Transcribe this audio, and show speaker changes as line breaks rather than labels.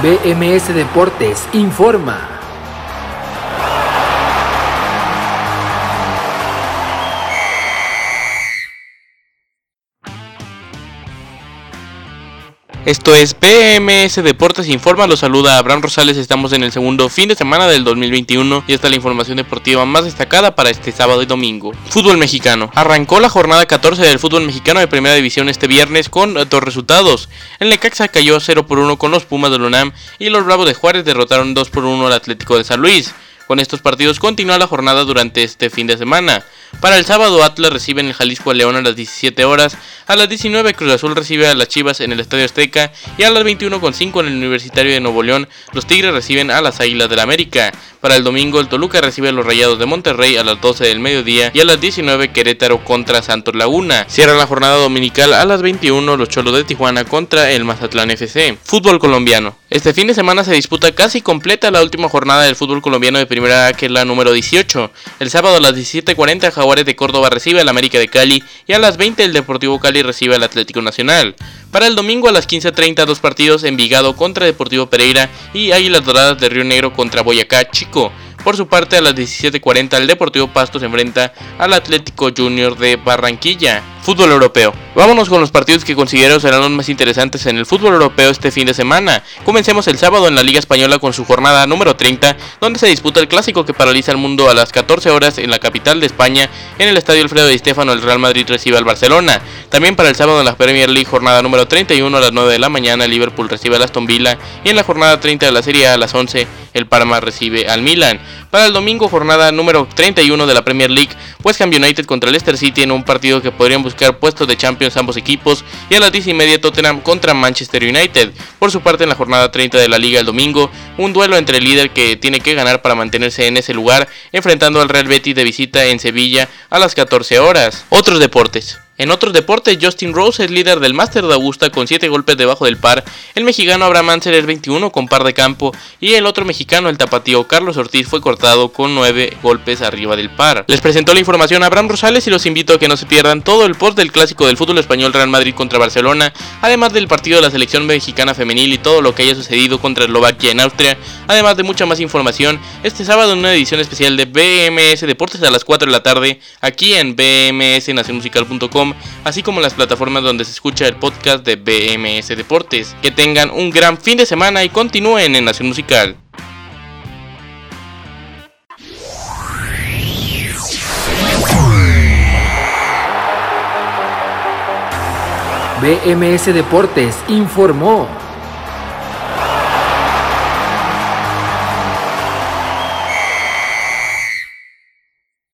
BMS Deportes informa.
Esto es BMS Deportes Informa, los saluda Abraham Rosales, estamos en el segundo fin de semana del 2021 y esta es la información deportiva más destacada para este sábado y domingo. Fútbol mexicano. Arrancó la jornada 14 del fútbol mexicano de primera división este viernes con dos resultados. El Necaxa cayó 0 por 1 con los Pumas de Lunam y los Bravos de Juárez derrotaron 2 por 1 al Atlético de San Luis. Con estos partidos continúa la jornada durante este fin de semana. Para el sábado Atlas recibe en el Jalisco a León a las 17 horas, a las 19 Cruz Azul recibe a las Chivas en el Estadio Azteca y a las 21.5 en el Universitario de Nuevo León los Tigres reciben a las Águilas del América. Para el domingo el Toluca recibe a los Rayados de Monterrey a las 12 del mediodía y a las 19 Querétaro contra Santos Laguna. Cierra la jornada dominical a las 21 los Cholos de Tijuana contra el Mazatlán FC. Fútbol colombiano. Este fin de semana se disputa casi completa la última jornada del fútbol colombiano de primera A que es la número 18. El sábado a las 17.40 Jaguares de Córdoba recibe al América de Cali y a las 20 el Deportivo Cali recibe al Atlético Nacional. Para el domingo a las 15.30 dos partidos Envigado contra Deportivo Pereira y Águilas Doradas de Río Negro contra Boyacá Chico. Por su parte, a las 17.40 el Deportivo Pasto se enfrenta al Atlético Junior de Barranquilla. Fútbol europeo. Vámonos con los partidos que considero serán los más interesantes en el fútbol europeo este fin de semana. Comencemos el sábado en la Liga Española con su jornada número 30, donde se disputa el clásico que paraliza el mundo a las 14 horas en la capital de España, en el Estadio Alfredo Di Stéfano, el Real Madrid recibe al Barcelona. También para el sábado en la Premier League, jornada número 31 a las 9 de la mañana, Liverpool recibe al Aston Villa y en la jornada 30 de la Serie A a las 11 el Parma recibe al Milan. Para el domingo, jornada número 31 de la Premier League, West Ham United contra Leicester City en un partido que podrían buscar puestos de Champions ambos equipos y a las 10 y media Tottenham contra Manchester United. Por su parte, en la jornada 30 de la Liga el domingo, un duelo entre el líder que tiene que ganar para mantenerse en ese lugar, enfrentando al Real Betis de visita en Sevilla a las 14 horas. Otros deportes. En otros deportes, Justin Rose es líder del Master de Augusta con 7 golpes debajo del par, el mexicano Abraham Anser es 21 con par de campo. Y el otro mexicano, el tapatío Carlos Ortiz, fue cortado con 9 golpes arriba del par. Les presentó la información a Abraham Rosales y los invito a que no se pierdan todo el post del clásico del fútbol español Real Madrid contra Barcelona, además del partido de la selección mexicana femenil y todo lo que haya sucedido contra Eslovaquia en Austria, además de mucha más información este sábado en una edición especial de BMS Deportes a las 4 de la tarde aquí en bmsnacionmusical.com así como las plataformas donde se escucha el podcast de BMS Deportes. Que tengan un gran fin de semana y continúen en Nación Musical.
BMS Deportes informó.